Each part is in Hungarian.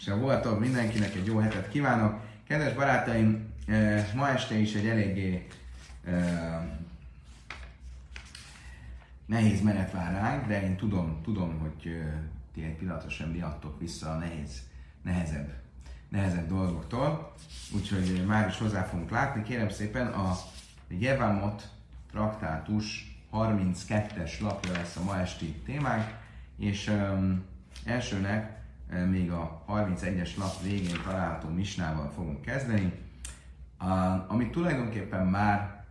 és a voltól mindenkinek egy jó hetet kívánok. Kedves barátaim, eh, ma este is egy eléggé eh, nehéz menet vár ránk, de én tudom, tudom hogy eh, ti egy pillanatra sem miattok vissza a nehéz, nehezebb, nehezebb dolgoktól, úgyhogy már is hozzá fogunk látni. Kérem szépen a Jevamot traktátus 32-es lapja lesz a ma esti témánk, és um, elsőnek még a 31-es lap végén található misnával fogunk kezdeni, uh, amit tulajdonképpen már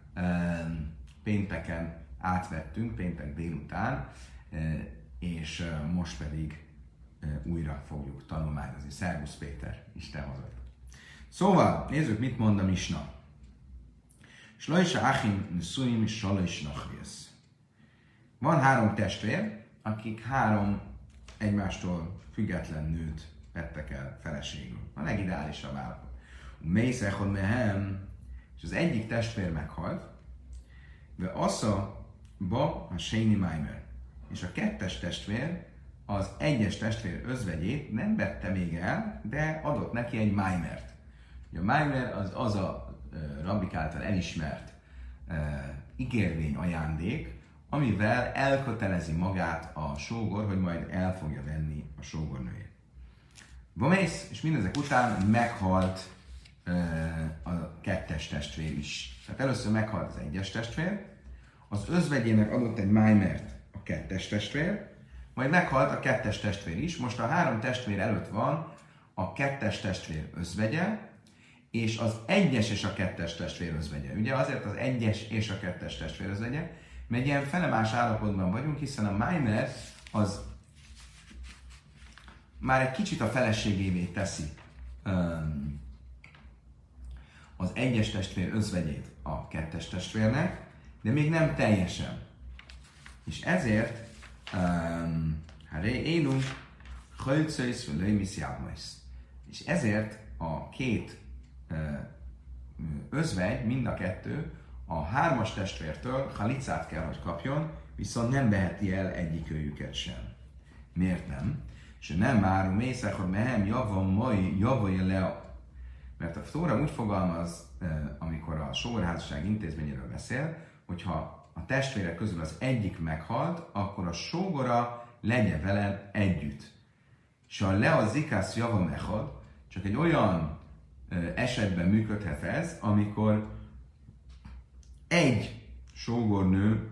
pénteken átvettünk, péntek délután, uh, és uh, most pedig újra fogjuk tanulmányozni. Szervusz Péter, Isten hozott. Szóval, nézzük, mit mond a misna. Slajsa Achim Nsuim Salajs Nachriesz. Van három testvér, akik három egymástól független nőt vettek el feleségül. A legideálisabb állapot. Mészechon mehem, és az egyik testvér meghalt, de Assa ba a Séni Maimer. És a kettes testvér az egyes testvér özvegyét nem vette még el, de adott neki egy Maimert. A Maimer az az a rabbik által elismert uh, ígérvény ajándék, amivel elkötelezi magát a sógor, hogy majd el fogja venni a sógornőjét. Bomész, és mindezek után meghalt uh, a kettes testvér is. Tehát először meghalt az egyes testvér, az özvegyének adott egy májmert a kettes testvér, majd meghalt a kettes testvér is. Most a három testvér előtt van a kettes testvér özvegye, és az egyes és a kettes testvér özvegye. Ugye azért az egyes és a kettes testvér özvegye, mert ilyen felemás állapotban vagyunk, hiszen a Maimer az már egy kicsit a feleségévé teszi um, az egyes testvér özvegyét a kettes testvérnek, de még nem teljesen. És ezért um, élünk, és ezért a két özvegy, mind a kettő, a hármas testvértől halicát kell, hogy kapjon, viszont nem veheti el egyik őjüket sem. Miért nem? És nem már mészek, hogy mehem java mai java le mert a Tóra úgy fogalmaz, amikor a sógorházasság intézményéről beszél, hogyha a testvérek közül az egyik meghalt, akkor a sógora legyen veled együtt. És a le az zikász java mechad, csak egy olyan esetben működhet ez, amikor egy sógornő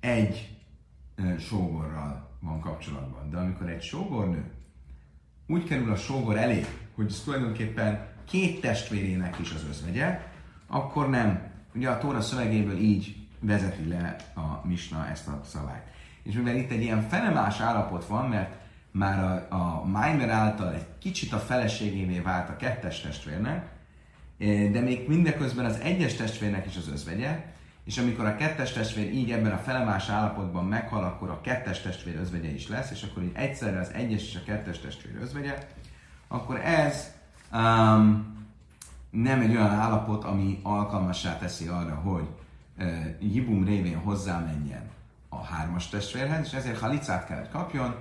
egy sógorral van kapcsolatban. De amikor egy sógornő úgy kerül a sógor elé, hogy ez tulajdonképpen két testvérének is az özvegye, akkor nem. Ugye a Tóra szövegéből így vezeti le a Misna ezt a szabályt. És mivel itt egy ilyen felemás állapot van, mert már a, a Maimer által egy kicsit a feleségévé vált a kettes testvérnek, de még mindeközben az egyes testvérnek is az özvegye, és amikor a kettes testvér így ebben a felemás állapotban meghal, akkor a kettes testvér özvegye is lesz, és akkor így egyszerre az egyes és a kettes testvér özvegye, akkor ez um, nem egy olyan állapot, ami alkalmassá teszi arra, hogy uh, Jibum révén hozzámenjen a hármas testvérhez, és ezért halicát kell, hogy kapjon,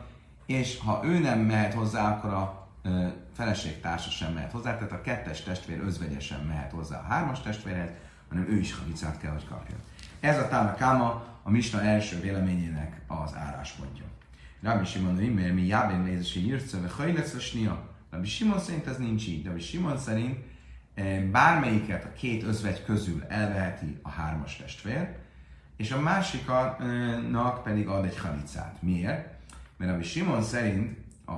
és ha ő nem mehet hozzá, akkor a ö, feleségtársa sem mehet hozzá, tehát a kettes testvér özvegye mehet hozzá a hármas testvérhez, hanem ő is halicát kell, hogy kapjon. Ez a Tána Káma a Misna első véleményének az álláspontja. Rabbi Simon mert mi jábén nézési írtsze, vagy hajleszesnia. Rabbi Simon szerint ez nincs így. Rabbi Simon szerint bármelyiket a két özvegy közül elveheti a hármas testvér, és a másiknak pedig ad egy halicát. Miért? Mert ami Simon szerint a,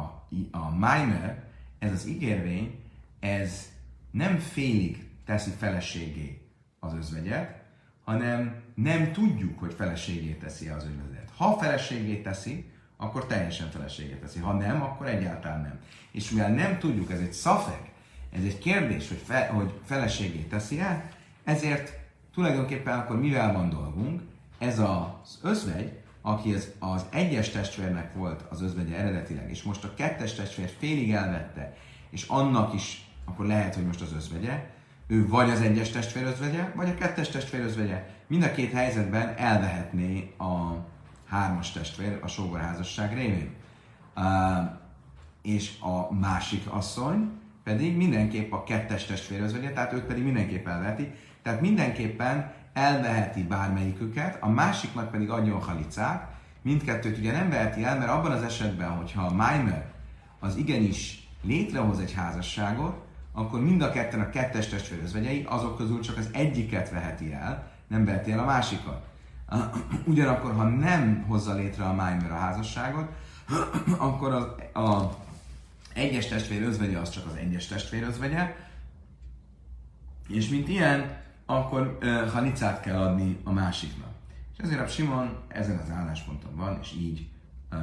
a Maimer, ez az ígérvény, ez nem félig teszi feleségé az özvegyet, hanem nem tudjuk, hogy feleségé teszi az özvegyet. Ha feleségé teszi, akkor teljesen feleségé teszi. Ha nem, akkor egyáltalán nem. És mivel nem tudjuk, ez egy szafeg, ez egy kérdés, hogy, fe, hogy feleségé teszi el, ezért tulajdonképpen akkor mivel van dolgunk? Ez az özvegy, aki az, az egyes testvérnek volt az özvegye eredetileg, és most a kettes testvér félig elvette, és annak is akkor lehet, hogy most az özvegye, ő vagy az egyes testvér özvegye, vagy a kettes testvér özvegye. Mind a két helyzetben elvehetné a hármas testvér a sógorházasság révén. Uh, és a másik asszony pedig mindenképp a kettes testvér özvegye, tehát őt pedig mindenképp elveheti. Tehát mindenképpen elveheti bármelyiküket, a másiknak pedig adjon halicát, mindkettőt ugye nem veheti el, mert abban az esetben, hogyha a Maimer az igenis létrehoz egy házasságot, akkor mind a ketten a kettes testvér özvegyei, azok közül csak az egyiket veheti el, nem veheti el a másikat. Ugyanakkor, ha nem hozza létre a Maimer a házasságot, akkor az, a egyes testvér özvegye az csak az egyes testvér özvegye, és mint ilyen, akkor uh, halicát kell adni a másiknak. És ezért a Simon ezen az állásponton van, és így uh,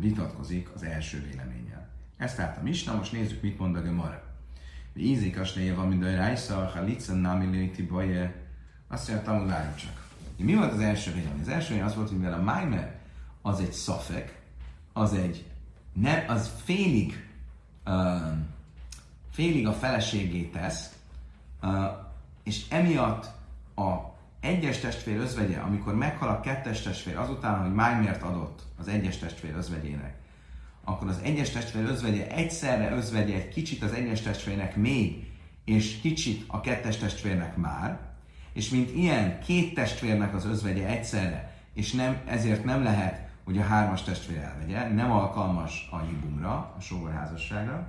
vitatkozik az első véleménnyel. Ezt tehát a Misna, most nézzük, mit mond a Gemara. Ízik a snéje van, mint a Rájsza, ha licen námi baje, azt mondja, tanul várjuk csak. Mi volt az első vélemény? Az első vélemény az volt, hogy mivel a Maimer az egy szafek, az egy, ne, az félig, uh, félig a feleségé tesz, uh, és emiatt a egyes testvér özvegye, amikor meghal a kettes testvér, azután, hogy Májmért adott az egyes testvér özvegyének, akkor az egyes testvér özvegye egyszerre özvegye egy kicsit az egyes testvérnek még, és kicsit a kettes testvérnek már, és mint ilyen két testvérnek az özvegye egyszerre, és nem, ezért nem lehet, hogy a hármas testvér elvegye, nem alkalmas a hibumra, a sógorházasságra,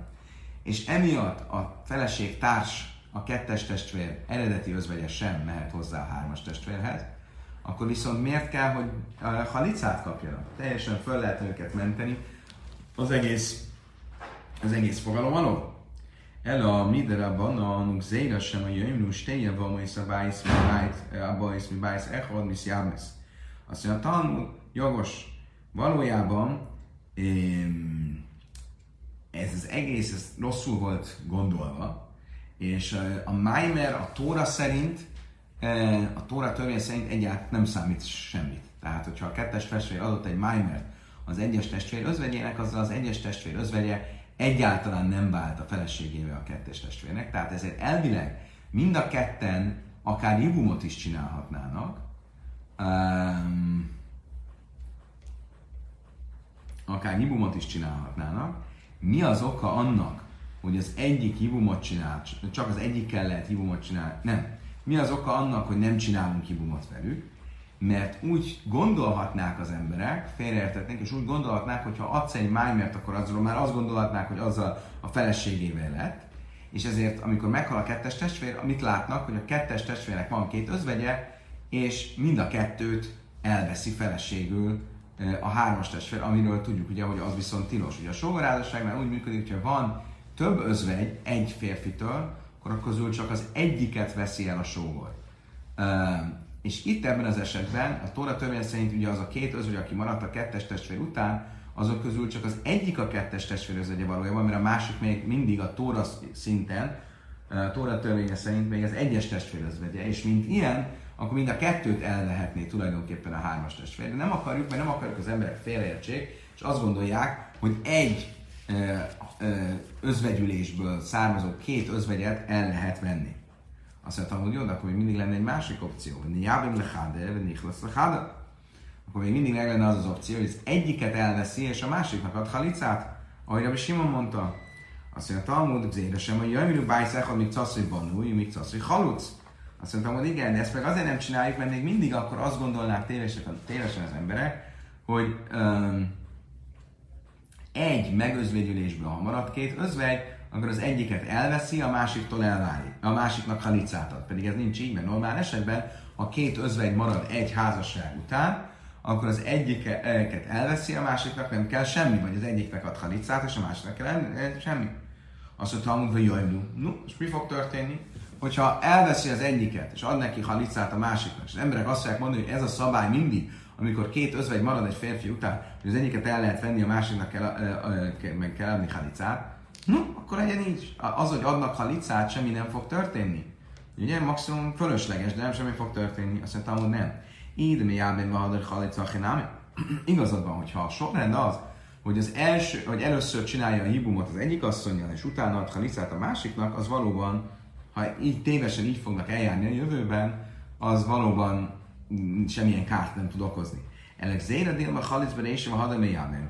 és emiatt a feleség társ a kettes testvér eredeti özvegye sem mehet hozzá a hármas testvérhez, akkor viszont miért kell, hogy a halicát kapjanak? Teljesen föl lehet őket menteni az egész, az egész fogalom alól. El a miderabban a nuk zéra sem a jöjjönő stéje van, hogy a bájsz, mi bájsz, a bájsz, mi bájsz, echod, mi. Azt mondja, a Talmud jogos. Valójában ez az egész ez rosszul volt gondolva, és a Maimer a Tóra szerint, a Tóra törvény szerint egyáltalán nem számít semmit. Tehát, hogyha a kettes testvér adott egy Maimer az egyes testvér özvegyének, azzal az egyes testvér özvegye egyáltalán nem vált a feleségével a kettes testvérnek. Tehát ezért elvileg mind a ketten akár jubumot is csinálhatnának, um, akár nyibumot is csinálhatnának. Mi az oka annak, hogy az egyik hibumot csinál, csak az egyikkel lehet hibumot csinálni. Nem. Mi az oka annak, hogy nem csinálunk hibumot velük? Mert úgy gondolhatnák az emberek, félreértetnék, és úgy gondolhatnák, hogy ha adsz egy májmert, akkor azról már azt gondolhatnák, hogy azzal a feleségével lett. És ezért, amikor meghal a kettes testvér, amit látnak, hogy a kettes testvérnek van két özvegye, és mind a kettőt elveszi feleségül a hármas testvér, amiről tudjuk ugye, hogy az viszont tilos. Ugye a sógorázasságnál úgy működik, hogyha van több özvegy egy férfitől, akkor közül csak az egyiket veszi el a sógor. Uh, és itt ebben az esetben a Tóra törvény szerint ugye az a két özvegy, aki maradt a kettes testvér után, azok közül csak az egyik a kettes testvér özvegye valójában, mert a másik még mindig a Tóra szinten, a Tóra törvénye szerint még az egyes testvér özvegye, és mint ilyen, akkor mind a kettőt ellehetné tulajdonképpen a hármas testvér. De nem akarjuk, mert nem akarjuk az emberek félreértsék, és azt gondolják, hogy egy özvegyülésből származó két özvegyet el lehet venni. Azt mondtam, hogy jó, de akkor még mindig lenne egy másik opció. Niábim lechade, nichlas lechade. Akkor még mindig meg lenne az az opció, hogy az egyiket elveszi, és a másiknak ad halicát. Ahogy Rabbi Simon mondta, azt mondja, Talmud zére sem, hogy jaj, minú bájszák, amíg caszri banúj, míg caszri haluc. Azt mondtam, hogy igen, de ezt meg azért nem csináljuk, mert még mindig akkor azt gondolnák tévesen, tévesen az emberek, hogy um, egy megözvegyülésből, ha marad két özvegy, akkor az egyiket elveszi, a másiktól elválik. A másiknak halicát ad. Pedig ez nincs így, mert normál esetben, ha két özvegy marad egy házasság után, akkor az egyiket elveszi, a másiknak nem kell semmi, vagy az egyiknek ad halicát, és a másiknak kell el, semmi. Azt mondta, hogy jaj, no, és mi fog történni? Hogyha elveszi az egyiket, és ad neki halicát a másiknak, és az emberek azt fogják mondani, hogy ez a szabály mindig, amikor két özvegy marad egy férfi után, hogy az egyiket el lehet venni, a másiknak kell, meg kell adni halicát, no, akkor legyen így. Az, hogy adnak halicát, semmi nem fog történni. Ugye, maximum fölösleges, de nem semmi fog történni. Azt mondtam, hogy nem. Így mi járben van a halica Igazad van, hogyha a sorrend az, hogy az első, hogy először csinálja a hibumot az egyik asszonyjal, és utána ad halicát a másiknak, az valóban, ha így tévesen így fognak eljárni a jövőben, az valóban semmilyen kárt nem tud okozni. Elek zéra délma halicben és a hadame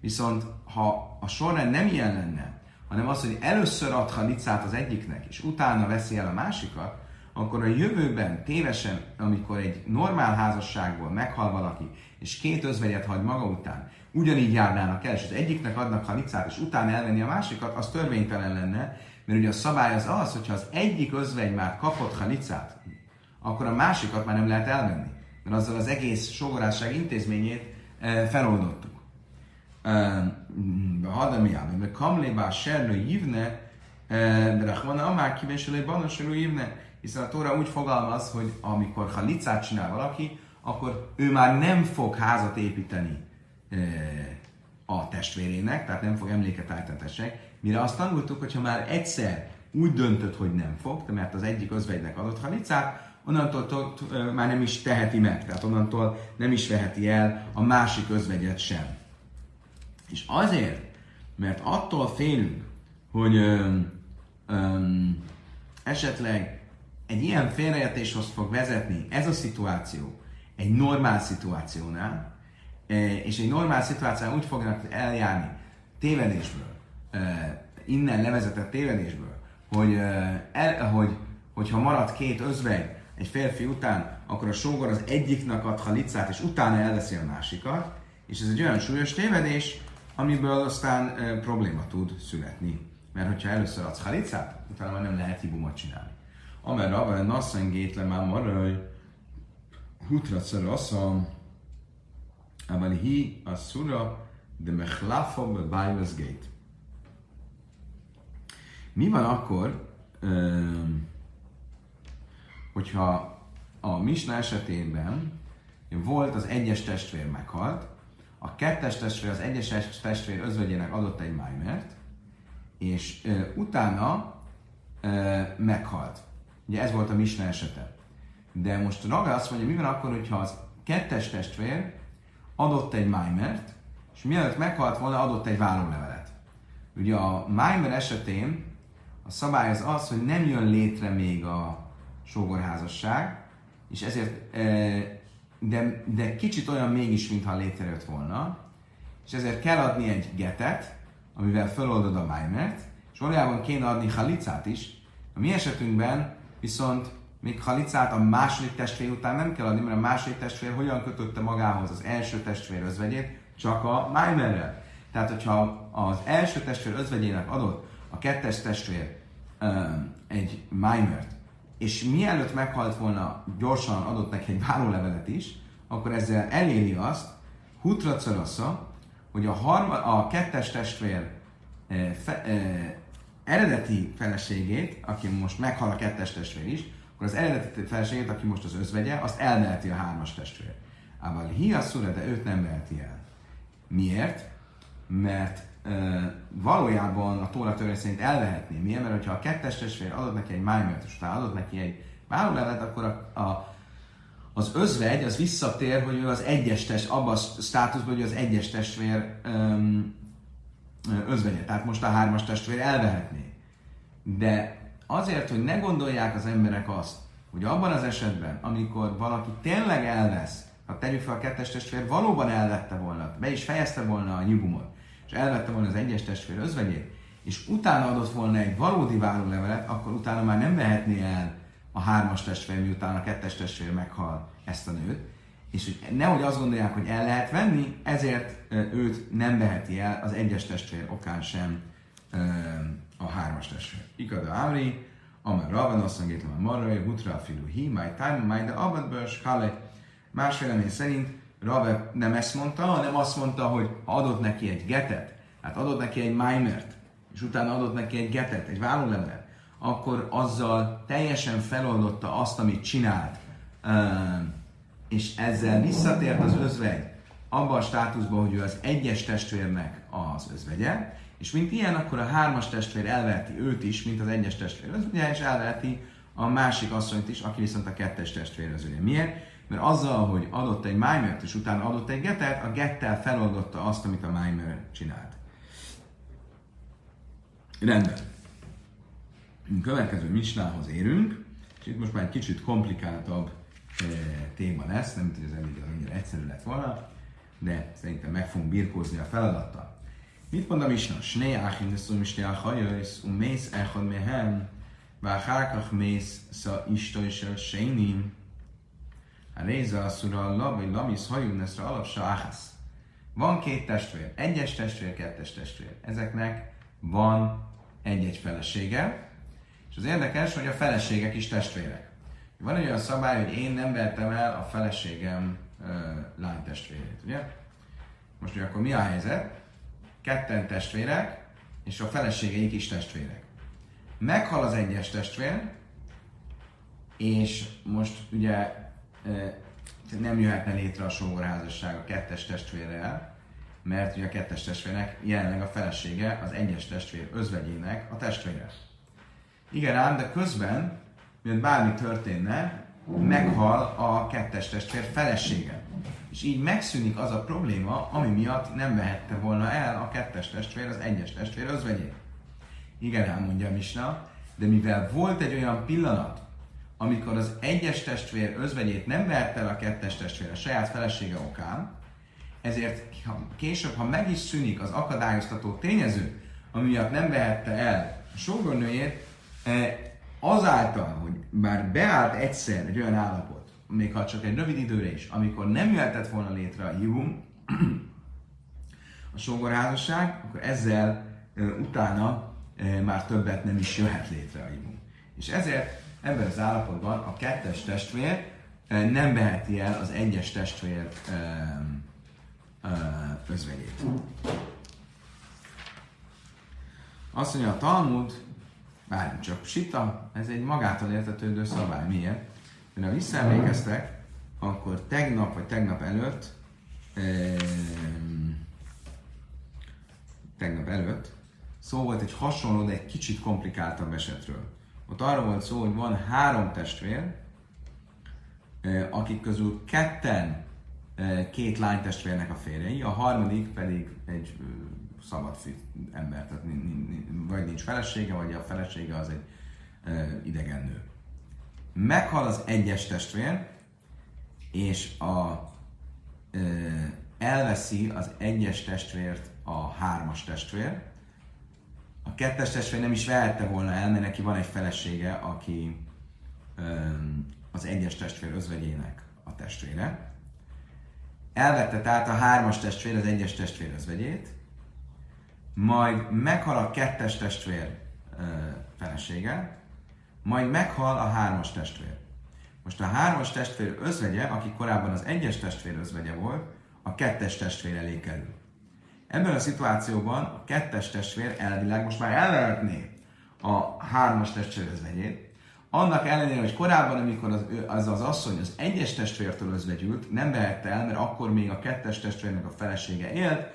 Viszont ha a sorrend nem ilyen lenne, hanem az, hogy először ad halicát az egyiknek, és utána veszi el a másikat, akkor a jövőben tévesen, amikor egy normál házasságból meghal valaki, és két özvegyet hagy maga után, ugyanígy járnának el, és az egyiknek adnak halicát, és utána elvenni a másikat, az törvénytelen lenne, mert ugye a szabály az az, hogyha az egyik özvegy már kapott halicát, akkor a másikat már nem lehet elvenni. Mert azzal az egész sógorásság intézményét e, feloldottuk. Hadamiában, mert kamlébá sernő hívne, de rachmana amár kívánsalé banasoló hívne, hiszen a Tóra úgy fogalmaz, hogy amikor halicát csinál valaki, akkor ő már nem fog házat építeni a testvérének, tehát nem fog emléket állítani Mire azt tanultuk, hogyha már egyszer úgy döntött, hogy nem fog, mert az egyik özvegynek adott halicát, onnantól már nem is teheti meg, tehát onnantól nem is veheti el a másik özvegyet sem. És azért, mert attól félünk, hogy öm, öm, esetleg egy ilyen félreértéshoz fog vezetni ez a szituáció egy normál szituációnál, és egy normál szituációnál úgy fognak eljárni tévedésből, innen levezetett tévedésből, hogy, el, hogy hogyha marad két özvegy egy férfi után, akkor a sógor az egyiknek ad halicát, és utána elveszi a másikat, és ez egy olyan súlyos tévedés, amiből aztán e, probléma tud születni. Mert hogyha először adsz halicát, utána már nem lehet hibumot csinálni. Amer Rabba, Nasszengét le már maraj, hutra szaraszam, אבל hi אסורה דמחלפו בביילס gate. Mi van akkor, hogyha a Misna esetében volt az egyes testvér meghalt, a kettes testvér, az egyes testvér özvegyének adott egy májmert, és utána meghalt. Ugye ez volt a Misna esete. De most Raga azt mondja, mi van akkor, hogyha az kettes testvér adott egy májmert, és mielőtt meghalt volna, adott egy várólevelet. Ugye a májmer esetén a szabály az az, hogy nem jön létre még a sógorházasság, és ezért, de, de kicsit olyan mégis, mintha létrejött volna, és ezért kell adni egy getet, amivel feloldod a májmert, és valójában kéne adni halicát is. A mi esetünkben viszont még halicát a második testvér után nem kell adni, mert a második testvér hogyan kötötte magához az első testvér özvegyét? Csak a májmerrel. Tehát, hogyha az első testvér özvegyének adott a kettes testvér egy májmert, és mielőtt meghalt volna, gyorsan adott neki egy várólevelet is, akkor ezzel eléri azt, hutracarasza, hogy a, harma, a kettes testvér e, fe, e, eredeti feleségét, aki most meghal a kettes testvér is, akkor az eredeti feleségét, aki most az özvegye, azt elmeheti a hármas testvér. Ával hiasszura, de őt nem veheti el. Miért? Mert valójában a Tóra törvény szerint elvehetné. Miért? Mert hogyha a kettes testvér adott neki egy májmert, és utána adott neki egy várólevet, akkor a, a, az özvegy az visszatér, hogy ő az egyes test, abban a státuszban, hogy az egyes testvér um, özvegye. Tehát most a hármas testvér elvehetné. De azért, hogy ne gondolják az emberek azt, hogy abban az esetben, amikor valaki tényleg elvesz, ha tegyük fel a kettes testvér, valóban elvette volna, be is fejezte volna a nyugumot, és elvette volna az egyes testvér özvegyét, és utána adott volna egy valódi várólevelet, akkor utána már nem vehetné el a hármas testvér, miután a kettes testvér meghal ezt a nőt, és hogy nehogy azt gondolják, hogy el lehet venni, ezért őt nem veheti el az egyes testvér okán sem a hármas testvér. Ikada Ári, Amar azt mondja, hogy Marai, Hutra, Filu, Hi, Mai, Time, Mai, de Abad, Börs, Kale. Más vélemény szerint Rave nem ezt mondta, hanem azt mondta, hogy adott neki egy getet, hát adott neki egy májmert, és utána adott neki egy getet, egy vállólevelet, akkor azzal teljesen feloldotta azt, amit csinált, és ezzel visszatért az özvegy abba a státuszba, hogy ő az egyes testvérnek az özvegye, és mint ilyen, akkor a hármas testvér elveheti őt is, mint az egyes testvér özvegye, és elveheti a másik asszonyt is, aki viszont a kettes testvér özvegye. Miért? Mert azzal, hogy adott egy májmert, és utána adott egy getet, a gettel feloldotta azt, amit a májmer csinált. Rendben. Következő misnához érünk, és itt most már egy kicsit komplikáltabb e, téma lesz, nem tudom, hogy ez elég annyira egyszerű lett volna. de szerintem meg fogunk birkózni a feladattal. Mit mond a Misna? Sné áhim neszum is hajajsz, um mész echad mehem, váhárkach mész sza istoj sel sénim, a réza asszura labi lamis hajun neszra alapsa áhász. Van két testvér, egyes testvér, kettes testvér. Ezeknek van egy-egy felesége, és az érdekes, hogy a feleségek is testvérek. Van egy olyan szabály, hogy én nem vertem el a feleségem uh, lánytestvérét, ugye? Most ugye akkor mi a helyzet? Ketten testvérek, és a feleségeik is testvérek. Meghal az egyes testvér, és most ugye nem jöhetne létre a sógorházasság a kettes testvérrel, mert ugye a kettes testvérnek jelenleg a felesége az egyes testvér özvegyének a testvére. Igen ám, de közben, miért bármi történne, meghal a kettes testvér felesége. És így megszűnik az a probléma, ami miatt nem vehette volna el a kettes testvér az egyes testvér özvegyét. Igen, ám mondja Misna, de mivel volt egy olyan pillanat, amikor az egyes testvér özvegyét nem vehette el a kettes testvér a saját felesége okán, ezért ha később, ha meg is szűnik az akadályoztató tényező, ami miatt nem vehette el a sógornőjét, e, azáltal, hogy bár beállt egyszer egy olyan állapot, még ha csak egy rövid időre is, amikor nem jöhetett volna létre a hívum, a sógorházasság, akkor ezzel e, utána e, már többet nem is jöhet létre a hívum. És ezért ebben az állapotban a kettes testvér nem veheti el az egyes testvér özvegyét. Azt mondja a Talmud, várjunk csak, sita, ez egy magától értetődő szabály. Miért? Mert ha visszaemlékeztek, akkor tegnap vagy tegnap előtt, tegnap előtt szó volt egy hasonló, de egy kicsit komplikáltabb esetről. Ott arra volt szó, hogy van három testvér, akik közül ketten két lánytestvérnek a férjei, a harmadik pedig egy szabad ember, tehát vagy nincs felesége, vagy a felesége az egy idegen nő. Meghal az egyes testvér, és a, elveszi az egyes testvért a hármas testvér. A kettes testvér nem is vehette volna el, mert neki van egy felesége, aki az egyes testvér özvegyének a testvére elvette tehát a hármas testvér az egyes testvér özvegyét, majd meghal a kettes testvér felesége, majd meghal a hármas testvér. Most a hármas testvér özvegye, aki korábban az egyes testvér özvegye volt, a kettes testvér elé kerül. Ebben a szituációban a kettes testvér elvileg most már elvehetné a hármas testvér özvegyét, annak ellenére, hogy korábban, amikor az, az, az asszony az egyes testvértől özvegyült, nem vehette el, mert akkor még a kettes testvérnek a felesége élt,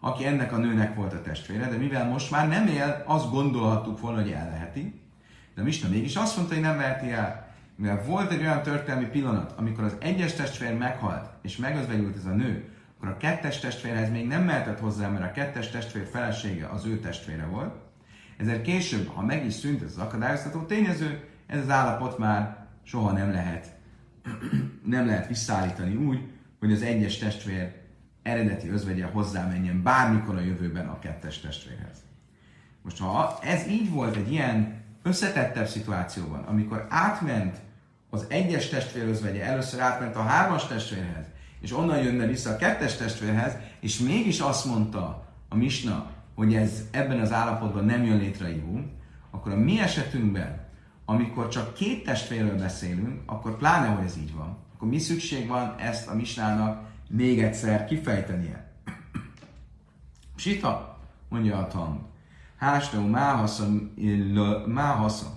aki ennek a nőnek volt a testvére, de mivel most már nem él, azt gondolhattuk volna, hogy elveheti. De Mista mégis azt mondta, hogy nem veheti el. Mivel volt egy olyan történelmi pillanat, amikor az egyes testvér meghalt, és megözvegyült ez a nő, akkor a kettes testvérhez még nem mehetett hozzá, mert a kettes testvér felesége az ő testvére volt. Ezért később, ha meg is szűnt ez az akadályoztató tényező, ez az állapot már soha nem lehet, nem lehet visszaállítani úgy, hogy az egyes testvér eredeti özvegye hozzámenjen bármikor a jövőben a kettes testvérhez. Most ha ez így volt egy ilyen összetettebb szituációban, amikor átment az egyes testvér özvegye, először átment a hármas testvérhez, és onnan jönne vissza a kettes testvérhez, és mégis azt mondta a Misna, hogy ez ebben az állapotban nem jön létre a akkor a mi esetünkben amikor csak két testvérről beszélünk, akkor pláne, hogy ez így van. Akkor mi szükség van ezt a misnának még egyszer kifejtenie? Sita, mondja a Talmud. Hásnó máhaszom, máhaszom,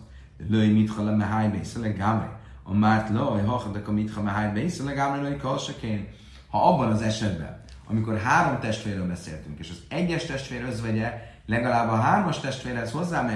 lőj mitha le meháj bésze gámri. A márt lőj hachadak a mitha meháj bésze gámri lőj kalsakén. Ha abban az esetben, amikor három testvérről beszéltünk, és az egyes testvér özvegye legalább a hármas testvérhez hozzá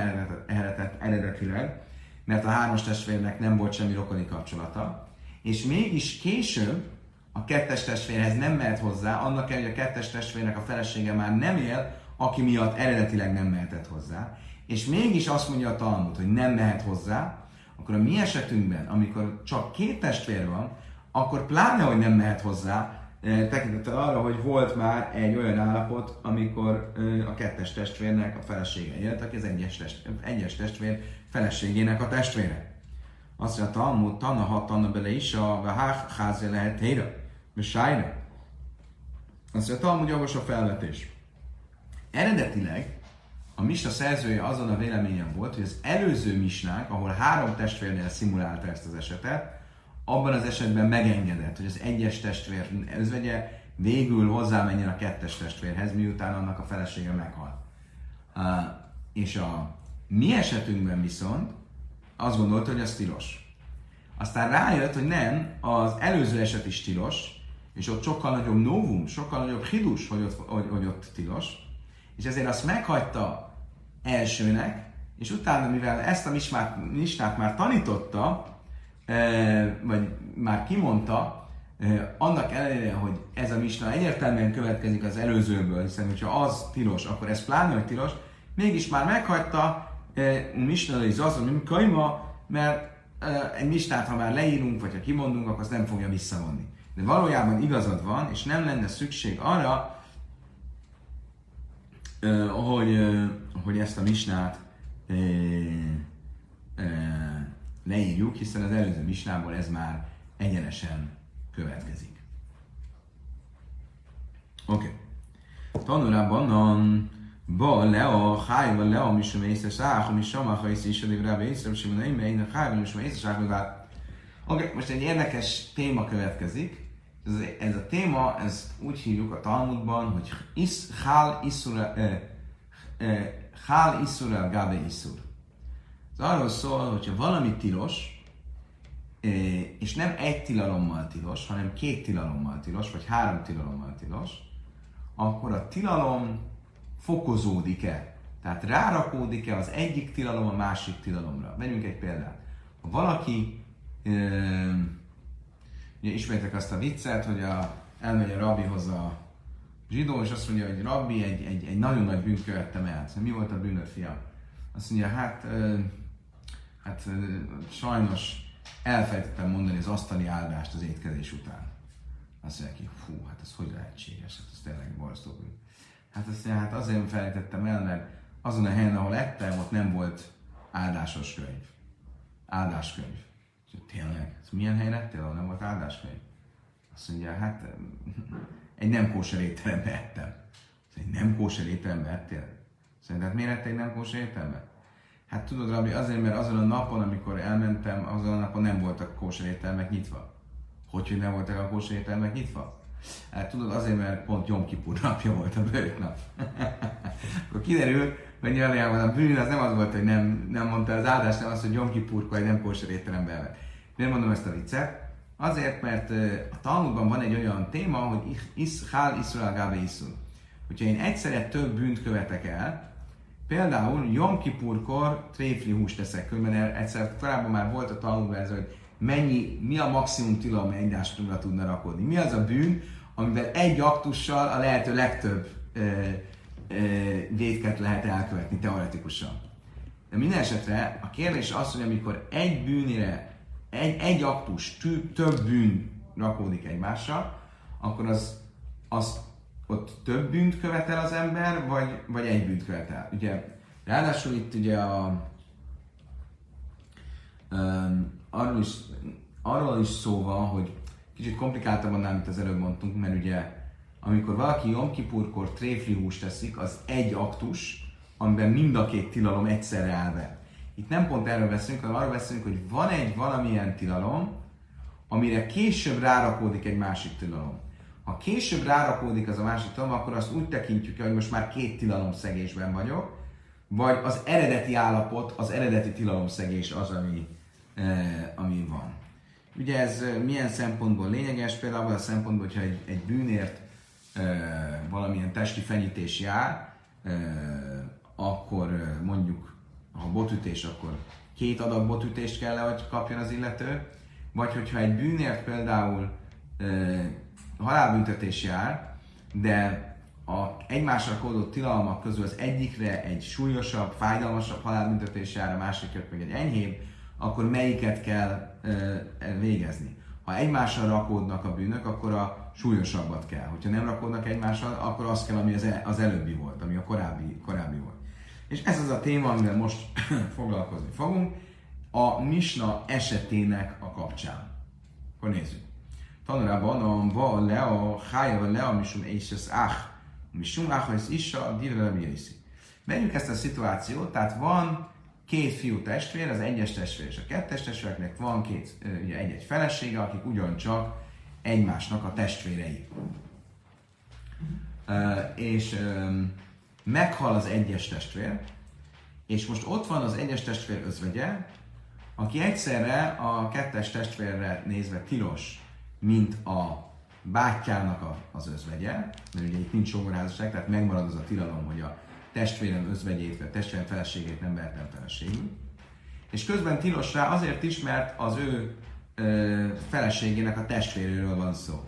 eredetileg, mert a hármas testvérnek nem volt semmi rokoni kapcsolata, és mégis később a kettes testvérhez nem mehet hozzá, annak el, hogy a kettes testvérnek a felesége már nem él, aki miatt eredetileg nem mehetett hozzá, és mégis azt mondja a Talmud, hogy nem mehet hozzá, akkor a mi esetünkben, amikor csak két testvér van, akkor pláne, hogy nem mehet hozzá, tekintettel arra, hogy volt már egy olyan állapot, amikor a kettes testvérnek a felesége élt, aki az egyes, test, egyes testvér feleségének a testvére. Azt mondja, Talmud, Tana, ha Tana bele is, a házi lehet helyre, sájra. Azt mondja, Talmud jogos a felvetés. Eredetileg a Misna szerzője azon a véleményen volt, hogy az előző misnák, ahol három testvérnél szimulálta ezt az esetet, abban az esetben megengedett, hogy az egyes testvér özvegye végül hozzámenjen a kettes testvérhez, miután annak a felesége meghal. Uh, és a mi esetünkben viszont azt gondolta, hogy az tilos. Aztán rájött, hogy nem, az előző eset is tilos, és ott sokkal nagyobb novum, sokkal nagyobb hidus, hogy ott, hogy, hogy ott tilos, és ezért azt meghagyta elsőnek, és utána, mivel ezt a mismát, már tanította, vagy már kimondta, annak ellenére, hogy ez a misna egyértelműen következik az előzőből, hiszen hogyha az tilos, akkor ez pláne, hogy tilos, mégis már meghagyta misna is az, hogy kaima, mert egy misnát, ha már leírunk, vagy ha kimondunk, akkor azt nem fogja visszavonni. De valójában igazad van, és nem lenne szükség arra, hogy, hogy ezt a misnát leírjuk, hiszen az előző misnából ez már egyenesen következik. Oké. Okay. Tanulában a ba leo hájva leo misum észre szách, mi sama ha észre is a rá észre, és mi nem én a hájva misum észre szách, Oké, most egy érdekes téma következik. Ez, ez a téma, ez úgy hívjuk a Talmudban, hogy is, hál iszura, eh, eh, hál iszura gabe iszur. Ez arról szól, hogyha valami tilos, és nem egy tilalommal tilos, hanem két tilalommal tilos, vagy három tilalommal tilos, akkor a tilalom fokozódik-e? Tehát rárakódik-e az egyik tilalom a másik tilalomra? Vegyünk egy példát. Ha valaki, ugye ismertek azt a viccet, hogy a, elmegy a rabbihoz a zsidó, és azt mondja, hogy rabbi, egy, egy, egy nagyon nagy bűnt követtem el. Szóval mi volt a bűnöd, fiam? Azt mondja, hát hát sajnos elfelejtettem mondani az asztali áldást az étkezés után. Azt mondja ki, fú, hát ez hogy lehetséges? Hát ez tényleg borzasztó. Hát azt mondja, hát azért felejtettem el, mert azon a helyen, ahol ettem, ott nem volt áldásos könyv. Áldáskönyv. Tényleg, ez milyen helyen ettél, ahol nem volt áldáskönyv? Azt mondja, hát egy nem kóser étterembe ettem. Egy nem kóser étterembe ettél? Szerinted miért ettél nem kóser étterembe? Hát tudod, Rabbi, azért, mert azon a napon, amikor elmentem, azon a napon nem voltak kóserételmek nyitva. Hogy, hogy nem voltak a kóserételmek nyitva? Hát tudod, azért, mert pont Jom Kipur napja volt a bőjt nap. Akkor kiderül, hogy valójában a bűn az nem az volt, hogy nem, nem mondta az áldást, nem az, hogy Jom Kipurkor egy nem kóserételembe elment. Miért mondom ezt a viccet? Azért, mert a Talmudban van egy olyan téma, hogy is, hál iszul gábe iszul. Hogyha én egyszerre több bűnt követek el, Például Jom Kipurkor tréfli húst teszek, különben egyszer korábban már volt a tanulva ez, hogy mennyi, mi a maximum tilalom, egy tudna tudna rakodni. Mi az a bűn, amivel egy aktussal a lehető legtöbb ö, ö, vétket lehet elkövetni teoretikusan. De minden esetre a kérdés az, hogy amikor egy bűnére, egy, egy aktus, több bűn rakódik egymásra, akkor az, az ott több bűnt követel az ember, vagy, vagy egy bűnt követel. Ugye, ráadásul itt ugye a, um, arról, is, arról is szó van, hogy kicsit komplikáltabban nem, mint az előbb mondtunk, mert ugye amikor valaki Jom Kipurkor tréfli húst teszik, az egy aktus, amiben mind a két tilalom egyszerre áll be. Itt nem pont erről beszélünk, hanem arról beszélünk, hogy van egy valamilyen tilalom, amire később rárakódik egy másik tilalom. Ha később rárakódik az a másik tilalom, akkor azt úgy tekintjük, hogy most már két tilalom szegésben vagyok, vagy az eredeti állapot, az eredeti tilalomszegés az, ami, eh, ami van. Ugye ez eh, milyen szempontból lényeges? Például a szempontból, hogyha egy, egy bűnért eh, valamilyen testi fenyítés jár, eh, akkor eh, mondjuk, ha botütés, akkor két adag botütést kell hogy kapjon az illető, vagy hogyha egy bűnért például eh, halálbüntetés jár, de a egymásra kódolt tilalmak közül az egyikre egy súlyosabb, fájdalmasabb halálbüntetés jár, a másikra meg egy enyhébb, akkor melyiket kell ö, végezni. Ha egymásra rakódnak a bűnök, akkor a súlyosabbat kell. Hogyha nem rakódnak egymással, akkor az kell, ami az, el, az előbbi volt, ami a korábbi, korábbi volt. És ez az a téma, amivel most foglalkozni fogunk, a misna esetének a kapcsán. Akkor nézzük. Tanulában a va leo, hája leo, misum az ach, misum ach, ez is a divre Vegyük ezt a szituációt, tehát van két fiú testvér, az egyes testvér és a kettes testvéreknek van két, ugye egy-egy felesége, akik ugyancsak egymásnak a testvérei. Uh, és um, meghal az egyes testvér, és most ott van az egyes testvér özvegye, aki egyszerre a kettes testvérre nézve tilos, mint a bátyjának a, az özvegye, mert ugye itt nincs sógorházasság, tehát megmarad az a tilalom, hogy a testvérem özvegyét, vagy a testvérem feleségét nem vertem feleségül. És közben tilos rá azért is, mert az ő ö, feleségének a testvéréről van szó.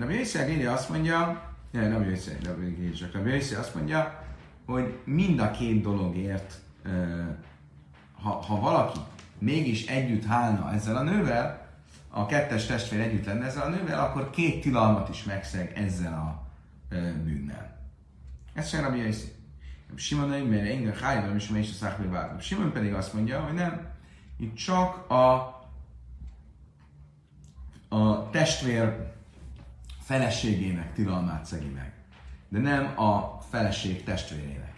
A Jöjszer azt mondja, nem, Jöjszer, csak a Jöjszer azt mondja, hogy mind a két dologért, ha, ha valaki mégis együtt hálna ezzel a nővel, a kettes testvér együtt lenne ezzel a nővel, akkor két tilalmat is megszeg ezzel a bűnnel. Ez sem Rabbi Yossi. Simon mert engem hájban is mégis a szákbé Simon pedig azt mondja, hogy nem, itt csak a, a testvér feleségének tilalmát szegi meg, de nem a feleség testvérének.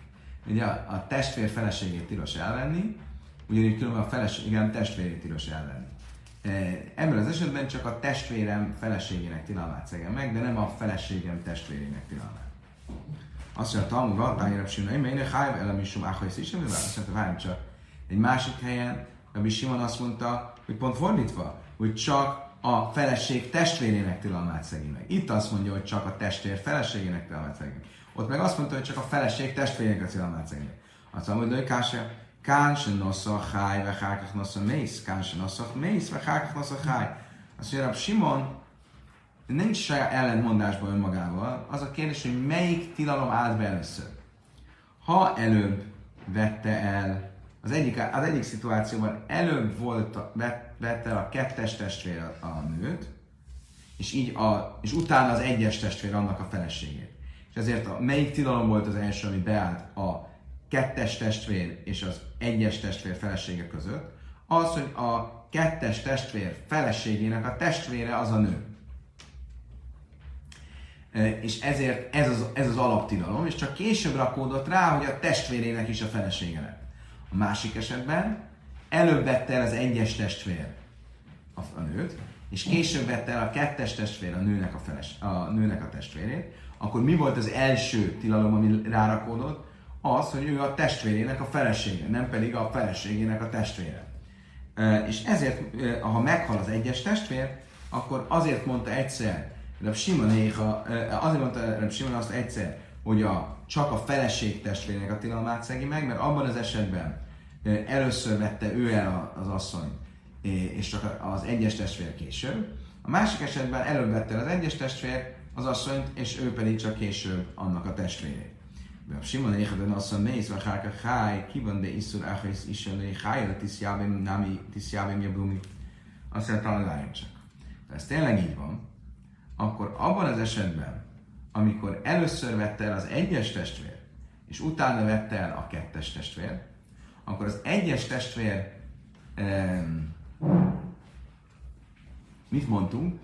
Ugye a, a testvér feleségét tilos elvenni, ugyanígy különben a feleségem testvérét tilos elvenni. E, Ebben az esetben csak a testvérem feleségének tilalmát szegem meg, de nem a feleségem testvérének tilalmát. Azt mondja, Talmud van, Tányra Simon, én melynek hájv elem is áhajsz is, amivel azt mondta, várjunk csak. Egy másik helyen, Rabbi Simon azt mondta, hogy pont fordítva, hogy csak a feleség testvérének tilalmát szegi meg. Itt azt mondja, hogy csak a testvér feleségének tilalmát szegi meg. Ott meg azt mondta, hogy csak a feleség testvérének a meg. Azt mondja, hogy Kása, Kán se nosza háj, ve hákach nosza mész, Kán se nosza mész, ve hákach nosza háj. Azt mondja, Simon nincs saját ellentmondásban önmagával. Az a kérdés, hogy melyik tilalom állt be először. Ha előbb vette el, az egyik, az egyik szituációban előbb volt, vette el a kettes testvér a, a nőt, és, így a, és utána az egyes testvér annak a feleségét. És ezért a, melyik tilalom volt az első, ami beállt a kettes testvér és az egyes testvér felesége között? Az, hogy a kettes testvér feleségének a testvére az a nő és ezért ez az, ez az alaptilalom, és csak később rakódott rá, hogy a testvérének is a felesége lett. A másik esetben előbb vette el az egyes testvér a, a nőt, és később vette el a kettes testvér a nőnek a, feles, a nőnek a testvérét, akkor mi volt az első tilalom, ami rárakódott? Az, hogy ő a testvérének a felesége, nem pedig a feleségének a testvére. És ezért, ha meghal az egyes testvér, akkor azért mondta egyszer Reb Simon azért mondta Reb Simon azt egyszer, hogy a, csak a feleség testvérének a tilalmát szegi meg, mert abban az esetben először vette ő el az asszony, és csak az egyes testvér később. A másik esetben előbb vette el az egyes testvér az asszonyt, és ő pedig csak később annak a testvérét. Reb Simon éjjel asszony mész, vagy hárka háj, kiban de iszur áhész iselő, háj, tiszjávém, námi, tiszjávém, jablumi. Azt mondja, talán csak. De ez tényleg így van, akkor abban az esetben, amikor először vette el az egyes testvér, és utána vette el a kettes testvér, akkor az egyes testvér, um, mit mondtunk,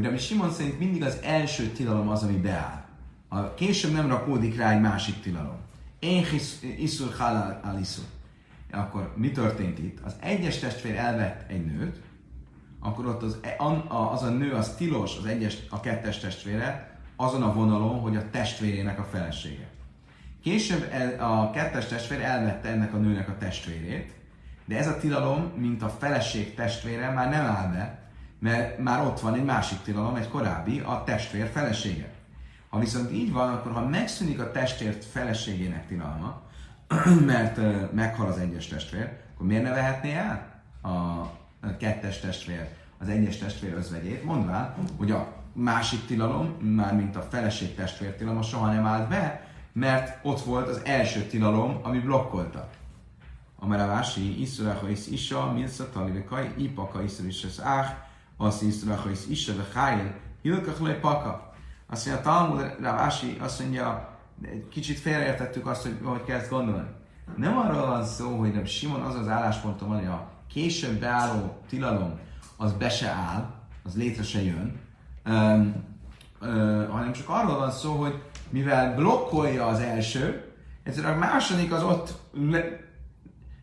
hogy mi Simon szerint mindig az első tilalom az, ami beáll. A később nem rakódik rá egy másik tilalom. Én iszur halál al iszur. Akkor mi történt itt? Az egyes testvér elvett egy nőt, akkor ott az, e, az a nő az tilos, az egyes, a kettes testvére, azon a vonalon, hogy a testvérének a felesége. Később a kettes testvér elvette ennek a nőnek a testvérét, de ez a tilalom, mint a feleség testvére már nem áll be, mert már ott van egy másik tilalom, egy korábbi, a testvér felesége. Ha viszont így van, akkor ha megszűnik a testvért feleségének tilalma, mert meghal az egyes testvér, akkor miért ne vehetné el a kettes testvér az egyes testvér özvegyét, mondván, hogy a másik tilalom, már mint a feleség testvér tilalma soha nem állt be, mert ott volt az első tilalom, ami blokkolta. A Meravási, Iszuraha is Isa, Milsza Ipaka Iszur is az Ách, az Iszuraha is Isa, ve Hájl, Hilkach paka. Azt mondja, a Talmud, Rávási azt mondja, egy kicsit félreértettük azt, hogy hogy kell ezt gondolni. Nem arról van szó, hogy nem Simon az az állásponton van, hogy a később beálló tilalom az be se áll, az létre se jön, um, uh, hanem csak arról van szó, hogy mivel blokkolja az első, ezért a második az ott le,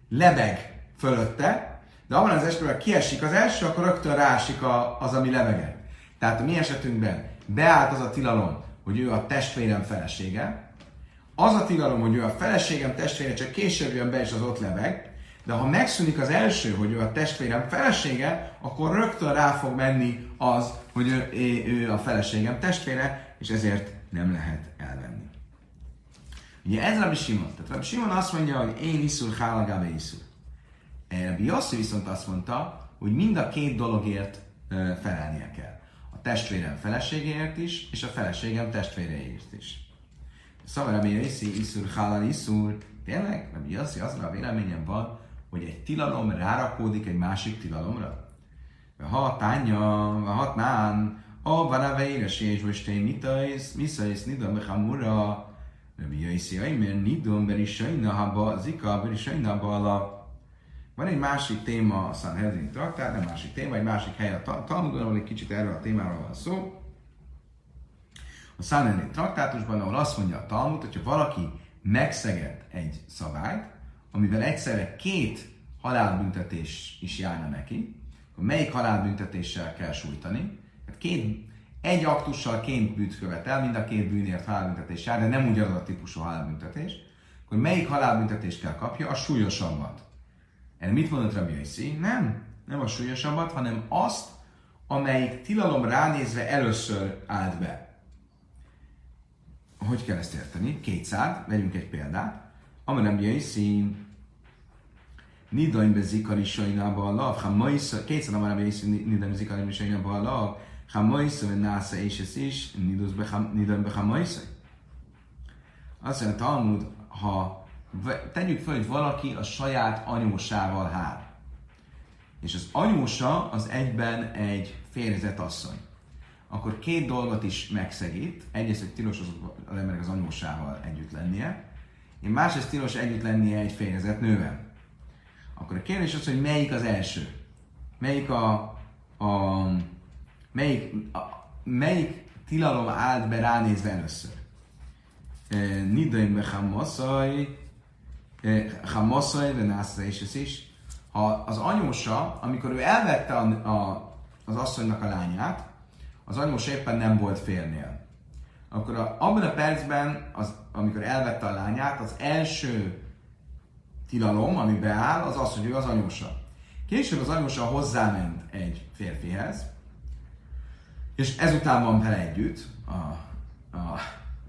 lebeg fölötte, de abban az esetben, kiesik az első, akkor rögtön rásik a, az, ami lebegett. Tehát a mi esetünkben beállt az a tilalom, hogy ő a testvérem felesége, az a tilalom, hogy ő a feleségem testvére, csak később jön be, és az ott lebeg, de ha megszűnik az első, hogy ő a testvérem felesége, akkor rögtön rá fog menni az, hogy ő, ő a feleségem testvére, és ezért nem lehet elvenni. Ugye ez Rabbi Simon. Tehát Rabbi Simon azt mondja, hogy én iszur, hálagábe iszur. Rabbi Yossi viszont azt mondta, hogy mind a két dologért felelnie kell. A testvérem feleségéért is, és a feleségem testvéreért is. Szóval Rabbi Yossi iszur, hálal iszur. Tényleg? Rabbi Yossi azra a véleményem van, hogy egy tilalom rárakódik egy másik tilalomra. Ha tánya, ha nán, a van és és most én mitais, miszais, nidom, bechamura, Rabbi Yossi, mert nidom, berisajna, haba, zika, berisajna, bala, van egy másik téma a Sanhedrin traktár, nem másik téma, egy másik hely a Talmudon, ahol egy kicsit erről a témáról van szó. A Sanhedrin traktátusban, ahol azt mondja a Talmud, hogyha valaki megszegett egy szabályt, amivel egyszerre két halálbüntetés is járna neki, akkor melyik halálbüntetéssel kell sújtani? Hát két, egy aktussal két bűnt követel, mind a két bűnért halálbüntetés jár, de nem ugyanaz a típusú halálbüntetés, akkor melyik halálbüntetést kell kapja? A súlyosabbat. Erre mit mondott Rabbi Yossi? Nem, nem a súlyosabbat, hanem azt, amelyik tilalom ránézve először állt be. Hogy kell ezt érteni? Kétszád, vegyünk egy példát. Amar Rabbi Yossi, Nidaim be zikari sajnába a lav, ha majsza, kétszer amar Rabbi Yossi, Nidaim be zikari sajnába a lav, ha majsza, ve násza és ez is, Nidaim be ha majsza. Azt mondja, Talmud, ha tegyük fel, hogy valaki a saját anyósával hár. És az anyósa az egyben egy férjezett asszony. Akkor két dolgot is megszegít. Egyrészt, hogy tilos az, az emberek az anyósával együtt lennie. Én másrészt tilos együtt lennie egy férjezett nővel. Akkor a kérdés az, hogy melyik az első? Melyik a, a melyik, a, melyik tilalom állt be ránézve először? Nidaim bechamaszaj, Hamaszai, de Nászra és ez is. Ha az anyósa, amikor ő elvette a, a, az asszonynak a lányát, az anyósa éppen nem volt férnél. Akkor a, abban a percben, az, amikor elvette a lányát, az első tilalom, ami beáll, az az, hogy ő az anyósa. Később az anyósa hozzáment egy férfihez, és ezután van vele együtt a, a,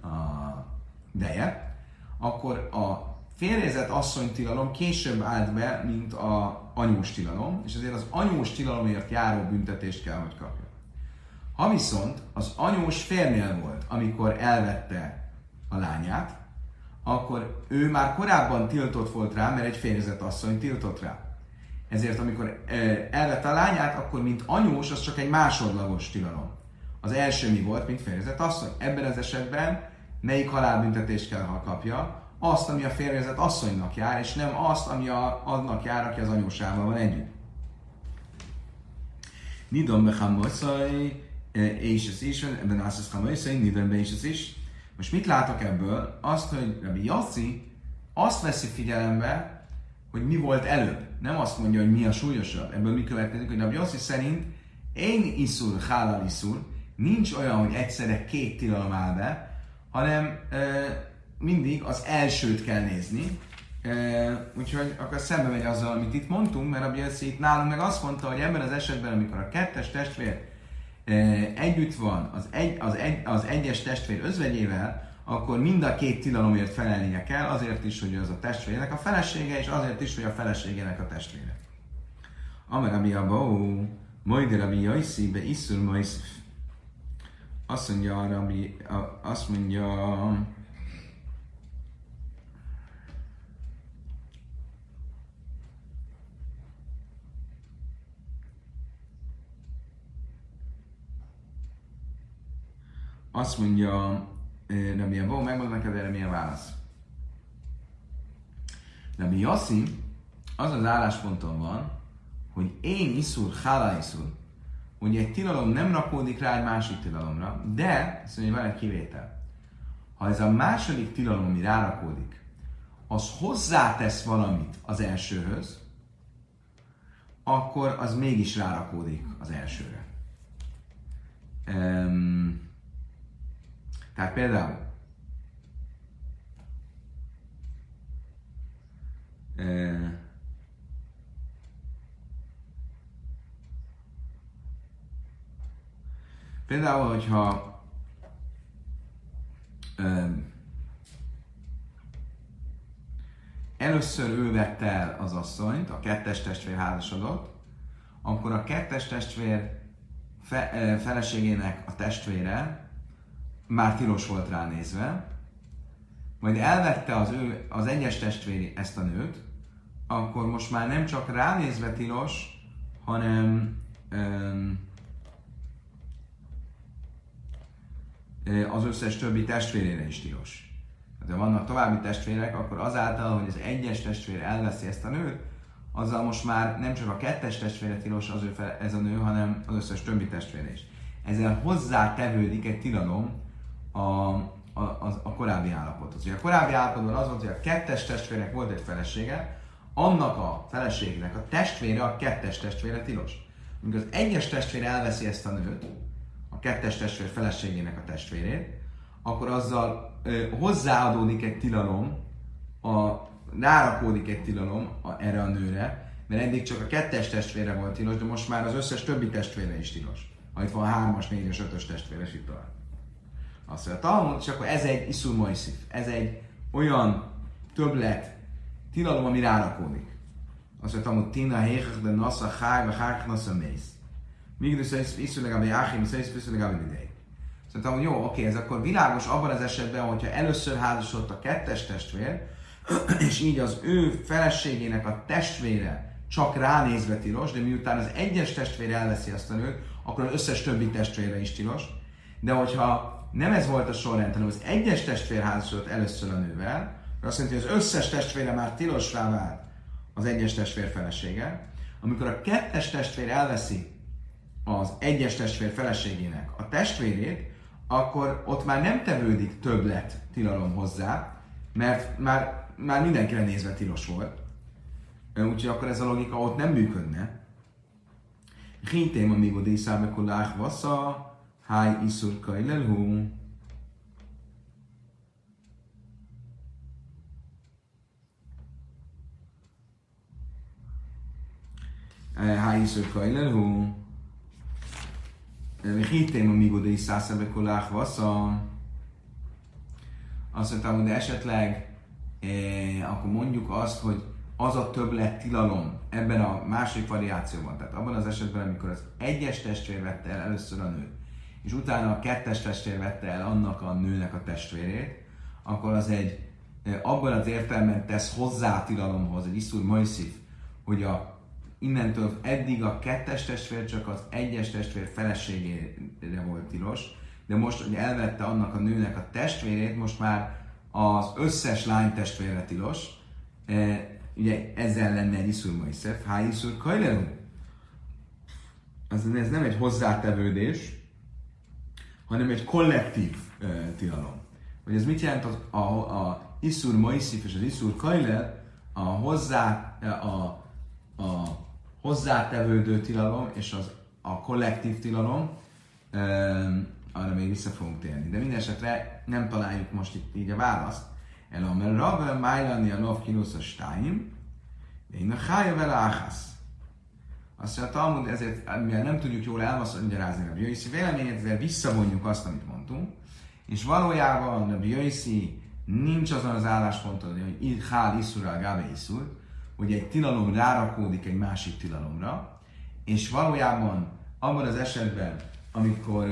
a deje, akkor a férjezett asszonytilalom később állt be, mint a anyós tilalom, és ezért az anyós tilalomért járó büntetést kell, hogy kapja. Ha viszont az anyós férnél volt, amikor elvette a lányát, akkor ő már korábban tiltott volt rá, mert egy férjezett asszony tiltott rá. Ezért amikor elvette a lányát, akkor mint anyós, az csak egy másodlagos tilalom. Az első mi volt, mint férjezett asszony. Ebben az esetben melyik halálbüntetést kell, kapja? Azt, ami a férjezet asszonynak jár, és nem azt, ami a, annak jár, aki az anyósával van együtt. Nidon bechamoszai, és ez is, ebben az chamoszai, nidon be is ez is. Most mit látok ebből? Azt, hogy Rabbi Yossi azt veszi figyelembe, hogy mi volt előbb. Nem azt mondja, hogy mi a súlyosabb. Ebből mi következik, hogy Rabbi Yossi szerint én iszul, hálal iszul, nincs olyan, hogy egyszerre két tilalom áll be, hanem mindig az elsőt kell nézni, Uh, úgyhogy akkor szembe megy azzal, amit itt mondtunk, mert a Bielsi itt nálunk meg azt mondta, hogy ebben az esetben, amikor a kettes testvér uh, együtt van az, egy, az, egy, az egyes testvér özvegyével, akkor mind a két tilalomért felelnie kell, azért is, hogy az a testvérnek a felesége, és azért is, hogy a feleségének a testvére. Amer ami a bau, majd Rabbi Jaiszi, be iszur. Azt mondja, Rabbi, azt mondja, azt mondja, Rabbi Abó, megmondom neked erre milyen válasz. Rabbi Yossi az az állásponton van, hogy én iszur, hála iszur, hogy egy tilalom nem rakódik rá egy másik tilalomra, de, azt mondja, van egy kivétel. Ha ez a második tilalom, ami rárakódik, az hozzátesz valamit az elsőhöz, akkor az mégis rárakódik az elsőre. Um, tehát például uh, például, hogyha um, először ő vette el az asszonyt, a kettes testvér házasodott, akkor a kettes testvér fe, feleségének a testvére már tilos volt ránézve, majd elvette az, ő, az egyes testvéri ezt a nőt, akkor most már nem csak ránézve tilos, hanem um, az összes többi testvérére is tilos de vannak további testvérek, akkor azáltal, hogy az egyes testvér elveszi ezt a nőt, azzal most már nem csak a kettes testvére tilos az ő fel, ez a nő, hanem az összes többi testvére is. Ezzel hozzátevődik egy tilalom a, a, a, a korábbi állapothoz. Ugye a korábbi állapotban az volt, hogy a kettes testvérnek volt egy felesége, annak a feleségnek a testvére, a kettes testvére tilos. Amikor az egyes testvér elveszi ezt a nőt, a kettes testvér feleségének a testvérét, akkor azzal ö, hozzáadódik egy tilalom, a, rárakódik egy tilalom a, erre a nőre, mert eddig csak a kettes testvére volt tilos, de most már az összes többi testvére is tilos. Ha itt van hármas, négyes, ötös testvére, és itt tovább. Azt mondja, Talmud, és akkor ez egy iszur mojszif, ez egy olyan többlet, tilalom, ami rárakódik. Azt mondja, Talmud, tina héchach de nasza hár, vagy hár nasza mész. Míg de iszur legalább jáhim, iszur legalább idej. Szerintem, hogy jó, oké, ez akkor világos abban az esetben, hogyha először házasodott a kettes testvér, és így az ő feleségének a testvére csak ránézve tilos, de miután az egyes testvér elveszi azt a nőt, akkor az összes többi testvére is tilos. De hogyha nem ez volt a sorrend, hanem az egyes testvér házasodott először a nővel, azt jelenti, hogy az összes testvére már tilosra vált az egyes testvér felesége. Amikor a kettes testvér elveszi az egyes testvér feleségének a testvérét, akkor ott már nem tevődik többlet tilalom hozzá, mert már, már mindenkire nézve tilos volt. Úgyhogy akkor ez a logika ott nem működne. Hintém a migo díszáme kulák vassza, háj iszur kajlelhú. Háj iszur kajlelhú. Hittem a migo de szászebe kolách vassza. Azt mondtam, hogy esetleg eh, akkor mondjuk azt, hogy az a többlet tilalom ebben a másik variációban, tehát abban az esetben, amikor az egyes testvér vette el először a nőt, és utána a kettes testvér vette el annak a nőnek a testvérét, akkor az egy abban az értelemben tesz hozzá a tilalomhoz, egy iszur majszif, hogy a innentől eddig a kettes testvér csak az egyes testvér feleségére volt tilos, de most, hogy elvette annak a nőnek a testvérét, most már az összes lány testvére tilos, e, ugye ezzel lenne egy iszur Moiszef, há iszur kajlerú. Az, ez nem egy hozzátevődés, hanem egy kollektív e, tilalom. Hogy ez mit jelent az, a, a iszur Moiszif és az iszur kajler, a hozzá, a, a hozzátevődő tilalom és az, a kollektív tilalom, um, arra még vissza fogunk térni. De minden esetre nem találjuk most itt így a választ. El a Rav Májlani a Lov Kinusz a de én a Hája vele Áhász. Azt mondja, a Talmud, ezért, mivel nem tudjuk jól elmagyarázni a Bjöjszi véleményét, ezért visszavonjuk azt, amit mondtunk. És valójában a Bjöjszi nincs azon az állásponton, hogy Hál Iszur, Gábe Iszur, hogy egy tilalom rárakódik egy másik tilalomra, és valójában abban az esetben, amikor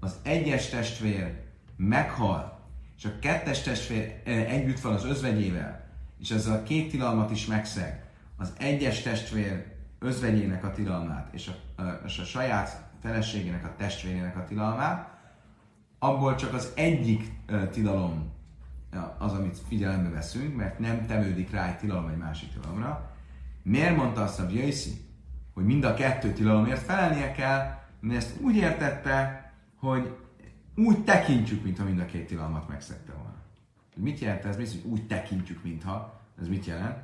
az egyes testvér meghal, és a kettes testvér együtt van az özvegyével, és ezzel a két tilalmat is megszeg, az egyes testvér özvegyének a tilalmát, és a, a, és a saját feleségének a testvérének a tilalmát, abból csak az egyik uh, tilalom az, amit figyelembe veszünk, mert nem tevődik rá egy tilalom egy másik tilalomra. Miért mondta azt a Bjöjszi, hogy mind a kettő tilalomért felelnie kell, mert ezt úgy értette, hogy úgy tekintjük, mintha mind a két tilalmat megszegte volna. Mit jelent ez? Mi úgy tekintjük, mintha. Ez mit jelent?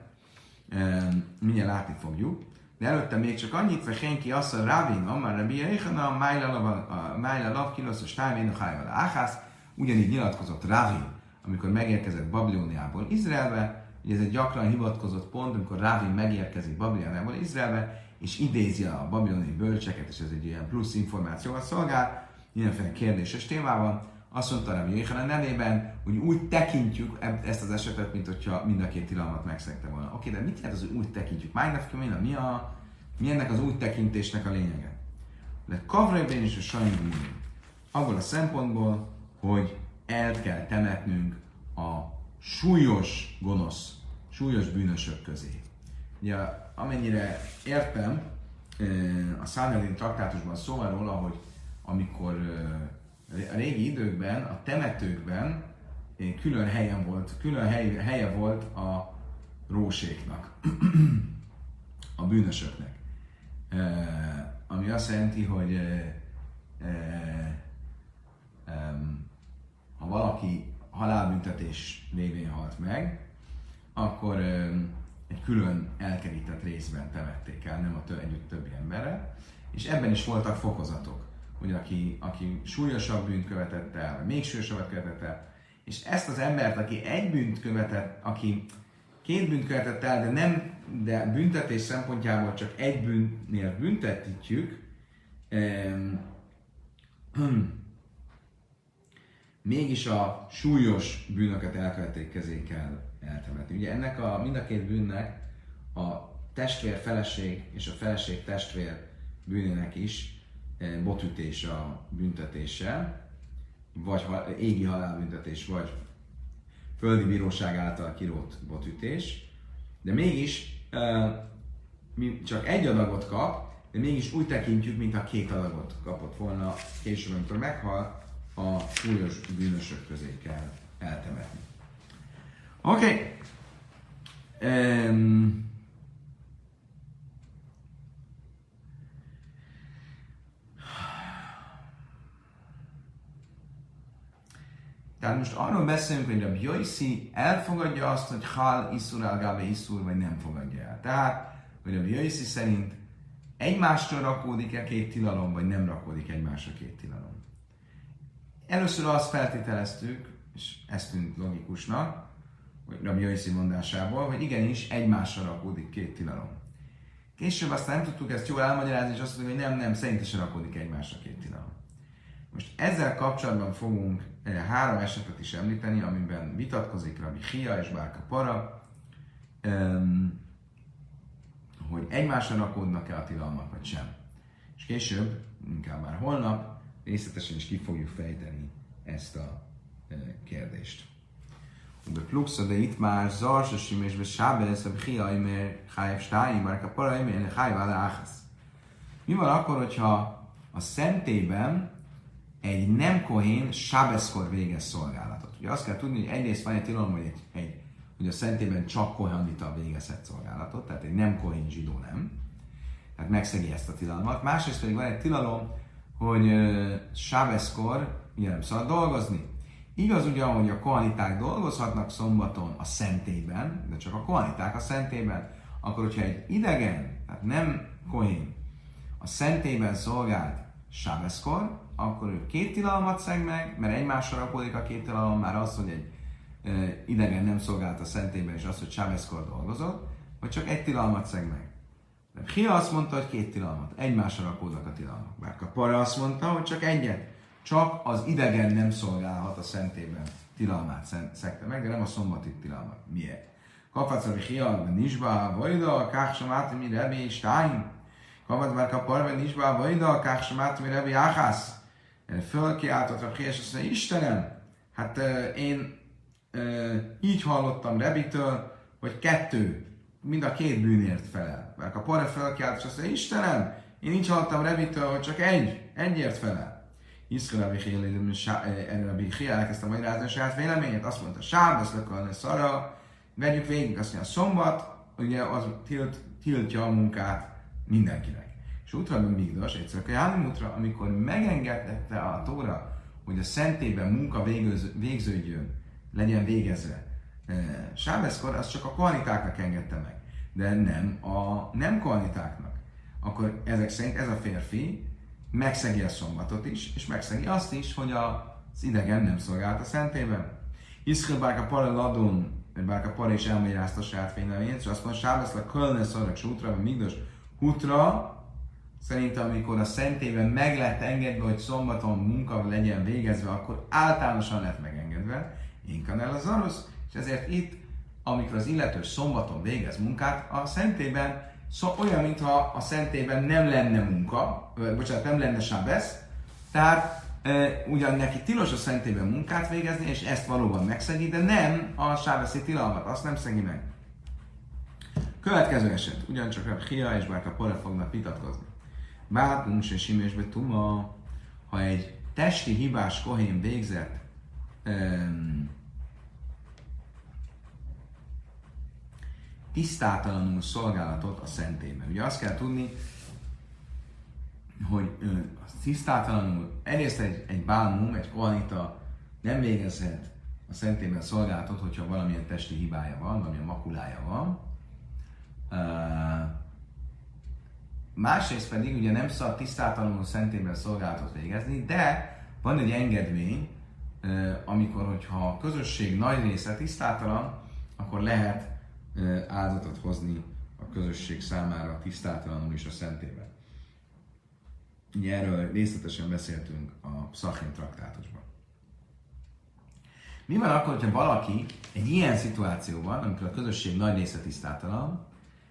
Mindjárt látni fogjuk. De előtte még csak annyit, hogy Henki azt a Ravin, Amar Rabbi Eichana, Májla Lav, Kilosz, a Stájmén, a Hájval, Áhász, ugyanígy nyilatkozott Ravin, amikor megérkezett Babilóniából Izraelbe, ugye ez egy gyakran hivatkozott pont, amikor Ravin megérkezik Babilóniából Izraelbe, és idézi a babiloni bölcseket, és ez egy ilyen plusz információval szolgál, mindenféle kérdéses témában. Azt mondta Rabbi Jéhanan nevében, hogy úgy tekintjük ezt az esetet, mint hogyha mind a két tilalmat megszegte volna. Oké, de mit jelent az, hogy úgy tekintjük? Mi a, mi ennek az úgy tekintésnek a lényege? De kavrében is a sajn abból a szempontból, hogy el kell temetnünk a súlyos gonosz, súlyos bűnösök közé. Ugye, amennyire értem, a Szánedin traktátusban szó róla, hogy amikor a régi időkben, a temetőkben külön helyen volt, külön hely, helye volt a róséknak, a bűnösöknek. Ami azt jelenti, hogy ha valaki halálbüntetés révén halt meg, akkor egy külön elkerített részben temették el, nem a tő, együtt többi emberre, és ebben is voltak fokozatok, hogy aki, aki súlyosabb bűnt követett el, vagy még súlyosabbat követett el, és ezt az embert, aki egy bűnt követett, aki két bűnt követett el, de nem, de büntetés szempontjából csak egy bűnnél büntetítjük, mégis a súlyos bűnöket elkövették kezé kell eltemetni. Ugye ennek a, mind a két bűnnek a testvér feleség és a feleség testvér bűnének is botütés a büntetése, vagy égi halálbüntetés, vagy földi bíróság által kirót botütés, de mégis csak egy adagot kap, de mégis úgy tekintjük, mintha két adagot kapott volna később, amikor meghal, a súlyos bűnösök közé kell eltemetni. Oké. Okay. Um, Tehát most arról beszélünk, hogy a Bjöjszi elfogadja azt, hogy Hal Iszur Algábe Iszur, vagy nem fogadja el. Tehát, hogy a Bjöjszi szerint egymásra rakódik-e két tilalom, vagy nem rakódik egymásra két tilalom. Először azt feltételeztük, és ezt tűnt logikusnak, vagy Rabbi Yossi mondásából, hogy igenis egymásra rakódik két tilalom. Később aztán nem tudtuk ezt jól elmagyarázni, és azt mondjuk, hogy nem, nem, szerintem rakódik egymásra két tilalom. Most ezzel kapcsolatban fogunk eh, három esetet is említeni, amiben vitatkozik Rabbi Hia és Bárka Para, hogy egymásra rakódnak-e a tilalmak, vagy sem. És később, inkább már holnap, részletesen is ki fogjuk fejteni ezt a eh, kérdést. Ube pluxa, de itt már zarsasim és besábelesz, hogy hia imer, hájev stáim, bárka para imer, hájev Mi van akkor, hogyha a szentében egy nem kohén sábeszkor végez szolgálatot? Ugye azt kell tudni, hogy egyrészt van egy tilalom, hogy, egy, egy, hogy a szentében csak kohanita végezhet szolgálatot, tehát egy nem kohén zsidó nem, tehát megszegi ezt a tilalmat. Másrészt pedig van egy tilalom, hogy uh, sábeszkor nem szabad dolgozni. Igaz ugyan, hogy a kohaniták dolgozhatnak szombaton a szentében, de csak a kohaniták a szentében, akkor hogyha egy idegen, tehát nem kohén, a szentében szolgált sábeszkor, akkor ő két tilalmat szeg meg, mert egymásra rakódik a két tilalom, már az, hogy egy e, idegen nem szolgált a szentében, és az, hogy sábeszkor dolgozott, vagy csak egy tilalmat szeg meg. De Hia azt mondta, hogy két tilalmat, egymásra rakódnak a tilalmak. Bár Kapara azt mondta, hogy csak egyet csak az idegen nem szolgálhat a szentében. Tilalmát szekte meg, de nem a szombati tilalmat. Miért? Kapacari hial, nisba, vajda, káhsamát, mi rebi, stein. Kapat már kapar, nisba, vajda, káhsamát, mi rebi, áhász. Fölkiáltott a Hies, azt mondja, Istenem, hát én így hallottam Rebitől, hogy kettő, mind a két bűnért felel. Mert a parra felkiáltott, azt mondja, Istenem, én így hallottam Rebitől, hogy csak egy, egyért felel. Iszka Rabbi Rabbi Chia elkezdte magyarázni a saját véleményét, azt mondta, Sábesz lekalni szara, vegyük végig azt mondja, a szombat, ugye az tilt, tiltja a munkát mindenkinek. És útra Migdas, egyszer a Jánimutra, amikor megengedette a Tóra, hogy a szentében munka végöz, végződjön, legyen végezve, Sábeszkor, az csak a kohanitáknak engedte meg, de nem a nem kohanitáknak. Akkor ezek szerint ez a férfi megszegi a szombatot is, és megszegi azt is, hogy az idegen nem szolgált a szentében. Iszkel Bárka Pare Ladon, Bárka Pare is elmagyarázta a saját fényleményét, és azt mondja, Sábesz a Kölne Szarak Sútra, vagy Migdos Hutra, Szerintem, amikor a szentében meg lett engedve, hogy szombaton munka legyen végezve, akkor általánosan lett megengedve. Inkanel az arusz, és ezért itt, amikor az illető szombaton végez munkát, a szentében szó, olyan, mintha a szentében nem lenne munka, vagy bocsánat, nem lenne sábesz, tehát e, ugyan neki tilos a szentében munkát végezni, és ezt valóban megszegi, de nem a sábeszi tilalmat, azt nem szegi meg. Következő eset, ugyancsak a Hia és a Pore fognak vitatkozni. Bátunk se simésbe tuma, ha egy testi hibás kohén végzett um, tisztátalanul szolgálatot a szentében. Ugye azt kell tudni, hogy a tisztátalanul, egyrészt egy, egy bálmum, egy kohanita nem végezhet a szentében szolgálatot, hogyha valamilyen testi hibája van, valamilyen makulája van. Uh, másrészt pedig ugye nem szabad tisztátalanul szentében szolgálatot végezni, de van egy engedmény, amikor, hogyha a közösség nagy része tisztátalan, akkor lehet áldozatot hozni a közösség számára tisztátalanul is a szentében. Ugye erről részletesen beszéltünk a Psachim traktátusban. Mi van akkor, hogyha valaki egy ilyen szituációban, amikor a közösség nagy része tisztátalan,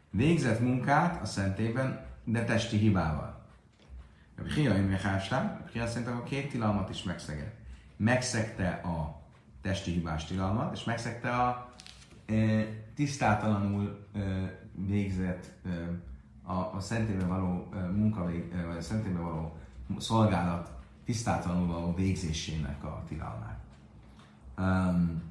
végzett munkát a szentében, de testi hibával? Hia Imrechástam, Hia szerintem a két tilalmat is megszegett. Megszegte a testi hibás tilalmat, és megszegte a tisztátalanul végzett a, a szentében való munkavég, vagy a szentében való szolgálat tisztátalanul való végzésének a tilalmát. Um,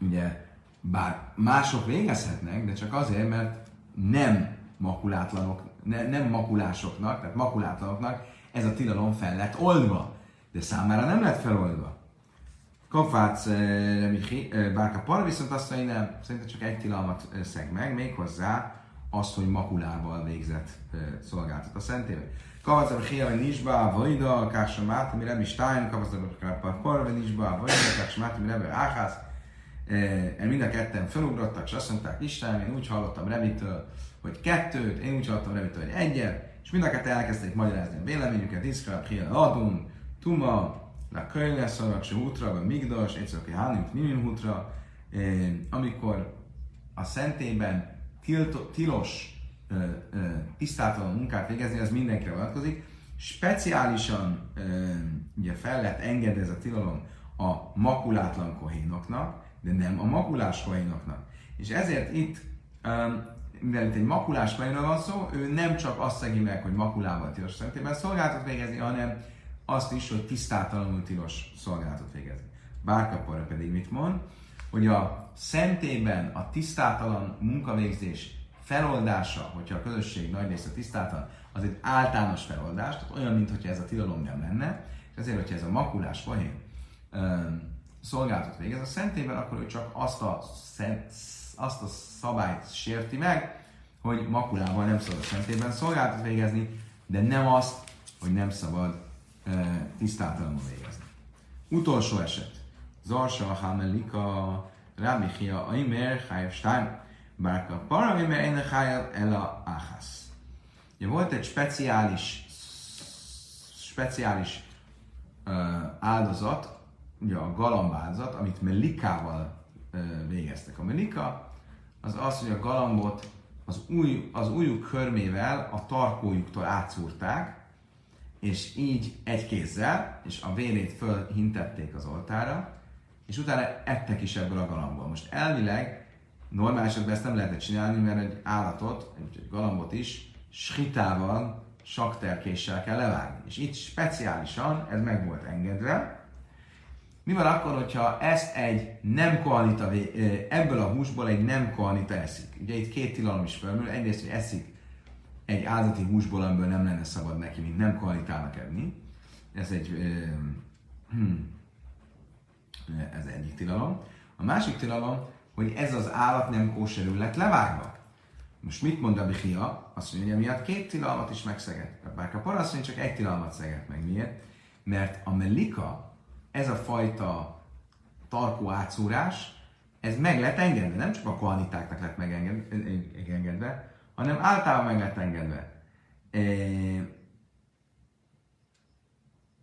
ugye, bár mások végezhetnek, de csak azért, mert nem makulátlanok, ne, nem makulásoknak, tehát makulátlanoknak ez a tilalom fel lett oldva, de számára nem lett feloldva. Kafác Bárka Par, viszont azt mondja, nem, szerintem csak egy tilalmat szeg meg, méghozzá azt, hogy makulával végzett szolgáltat a szentébe. Kavaz a Hia Nisba, Vajda, Kása Máti, mi Rebi Stein, Kavaz a Par, Nisba, Vajda, Kása Máti, mi Rebi Áhász. Mind a ketten felugrottak, és azt mondták, Isten, én úgy hallottam Rebitől, hogy kettőt, én úgy hallottam Rebitől, hogy egyet, és mind a ketten elkezdték magyarázni a véleményüket, Iszkra, Hia Adun, Tuma, la könyve szarak se útra, vagy migdas, egyszer aki hánint mimin útra, amikor a szentében tilos tisztátalan munkát végezni, az mindenkire vonatkozik. Speciálisan ugye fel lett engedve ez a tilalom a makulátlan kohénoknak, de nem a makulás kohénoknak. És ezért itt, mivel itt egy makulás kohénról van szó, ő nem csak azt szegi meg, hogy makulával tilos szentében szolgáltat végezni, hanem azt is, hogy tisztátalanul tilos szolgálatot végezni. Bárkaporra pedig mit mond? Hogy a szentében a tisztátalan munkavégzés feloldása, hogyha a közösség nagy része tisztátalan, az egy általános feloldás, tehát olyan, mintha ez a tilalom nem lenne, és ezért, hogyha ez a makulás pohén szolgálatot végez a szentében, akkor ő csak azt a, szent, azt a szabályt sérti meg, hogy makulával nem szabad szentében szolgálatot végezni, de nem azt, hogy nem szabad tisztátalanul végezni. Utolsó eset. Zarsa Hamelika Ramichia Aimer Chayev Stein Bárka Paramimer Ene Chayev Ela Achasz. Ugye volt egy speciális speciális uh, áldozat, ugye a galambáldozat, amit melikával uh, végeztek. A melika az az, hogy a galambot az, új, az újuk körmével a tarkójuktól átszúrták, és így egy kézzel, és a vérét fölhintették az oltára, és utána ettek is ebből a galambból. Most elvileg normálisabban ezt nem lehetett csinálni, mert egy állatot, egy galambot is skitával sakterkéssel kell levágni. És itt speciálisan ez meg volt engedve. Mi van akkor, hogyha ezt egy nem koanita, ebből a húsból egy nem koanita eszik? Ugye itt két tilalom is felmerül. Egyrészt, hogy eszik egy áldati húsból, amiből nem lenne szabad neki, mint nem koanitának enni. Ez egy hmm, ez egyik tilalom. A másik tilalom, hogy ez az állat nem kóserül lett levágva. Most mit mond a Bihia? Azt mondja, miatt két tilalmat is megszegett. Bár a parasztony csak egy tilalmat szegett meg. Miért? Mert a melika, ez a fajta tarkó átszúrás, ez meg lett engedve. Nem csak a koanitáknak lett megengedve, hanem általában meg lett engedve. E,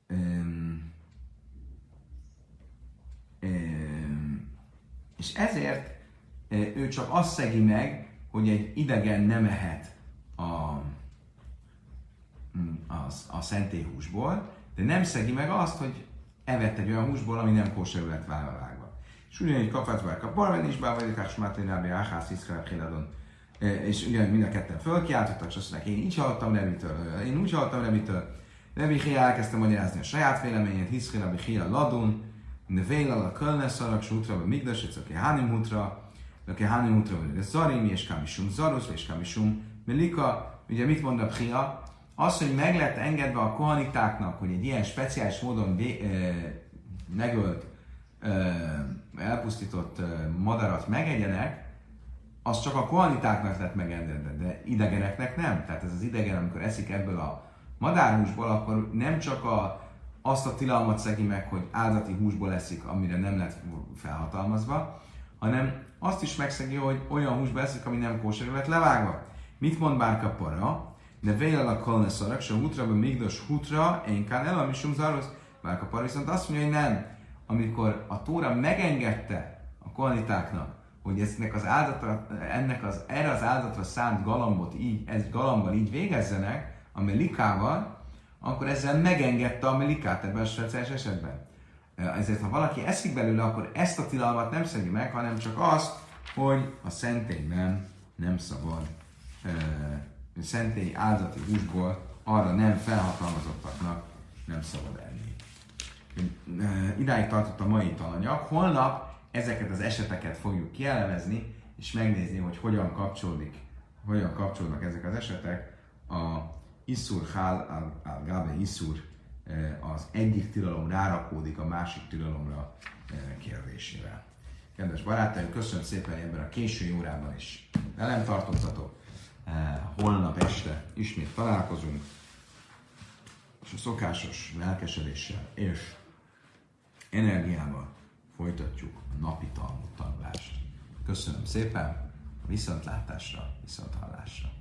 e, e, és ezért ő csak azt szegi meg, hogy egy idegen nem ehet a, a, a szentélyhúsból, de nem szegi meg azt, hogy evett egy olyan húsból, ami nem kóserül lett vágva. És ugyanígy kapott vár a barben is, bár vagy a smáténábbi áhász iszkrál és ugyan mind a ketten fölkiáltottak, és azt mondják, én így hallottam Levitől, én úgy hallottam Levitől, Levi Hia elkezdte magyarázni a saját véleményét, hiszkél a Hia ladun, de vél a kölneszarak, és útra, migdas, és aki hánim útra, Aki Hanem Utra vagy Zarim, és Kamisum Zarusz, és Kamisum Melika. Ugye mit mond a Pria? Az, hogy meg lett engedve a kohanitáknak, hogy egy ilyen speciális módon vé, e, megölt, e, elpusztított e, madarat megegyenek, az csak a kohanitáknak lett megengedve, de idegeneknek nem. Tehát ez az idegen, amikor eszik ebből a madárhúsból, akkor nem csak a, azt a tilalmat szegi meg, hogy áldati húsból eszik, amire nem lett felhatalmazva, hanem azt is megszegi, hogy olyan húsba eszik, ami nem kóser lett levágva. Mit mond Bárka para? De véjel a kolne szarak, se hutra, be migdos hutra, én kán el, ami sum zarosz. Bárka para viszont azt mondja, hogy nem. Amikor a Tóra megengedte a kolnitáknak, hogy eznek az áldatra, ennek az, erre az áldatra szánt galambot így, ez galamban így végezzenek, a melikával, akkor ezzel megengedte a melikát ebben a speciális esetben. Ezért, ha valaki eszik belőle, akkor ezt a tilalmat nem szegi meg, hanem csak azt, hogy a szentélyben nem szabad szentély áldati húsból arra nem felhatalmazottaknak nem szabad enni. Idáig tartott a mai tananyag. Holnap ezeket az eseteket fogjuk kielemezni, és megnézni, hogy hogyan kapcsolódik, hogyan kapcsolódnak ezek az esetek a Iszur Hál al Gabe Iszur az egyik tilalom rárakódik a másik tilalomra kérdésével. Kedves barátaim, köszönöm szépen, hogy ebben a késői órában is velem tartottatok. Eh, holnap este ismét találkozunk, és a szokásos lelkesedéssel és energiával folytatjuk a napi tanult tanulást. Köszönöm szépen, a viszontlátásra, viszontlátásra.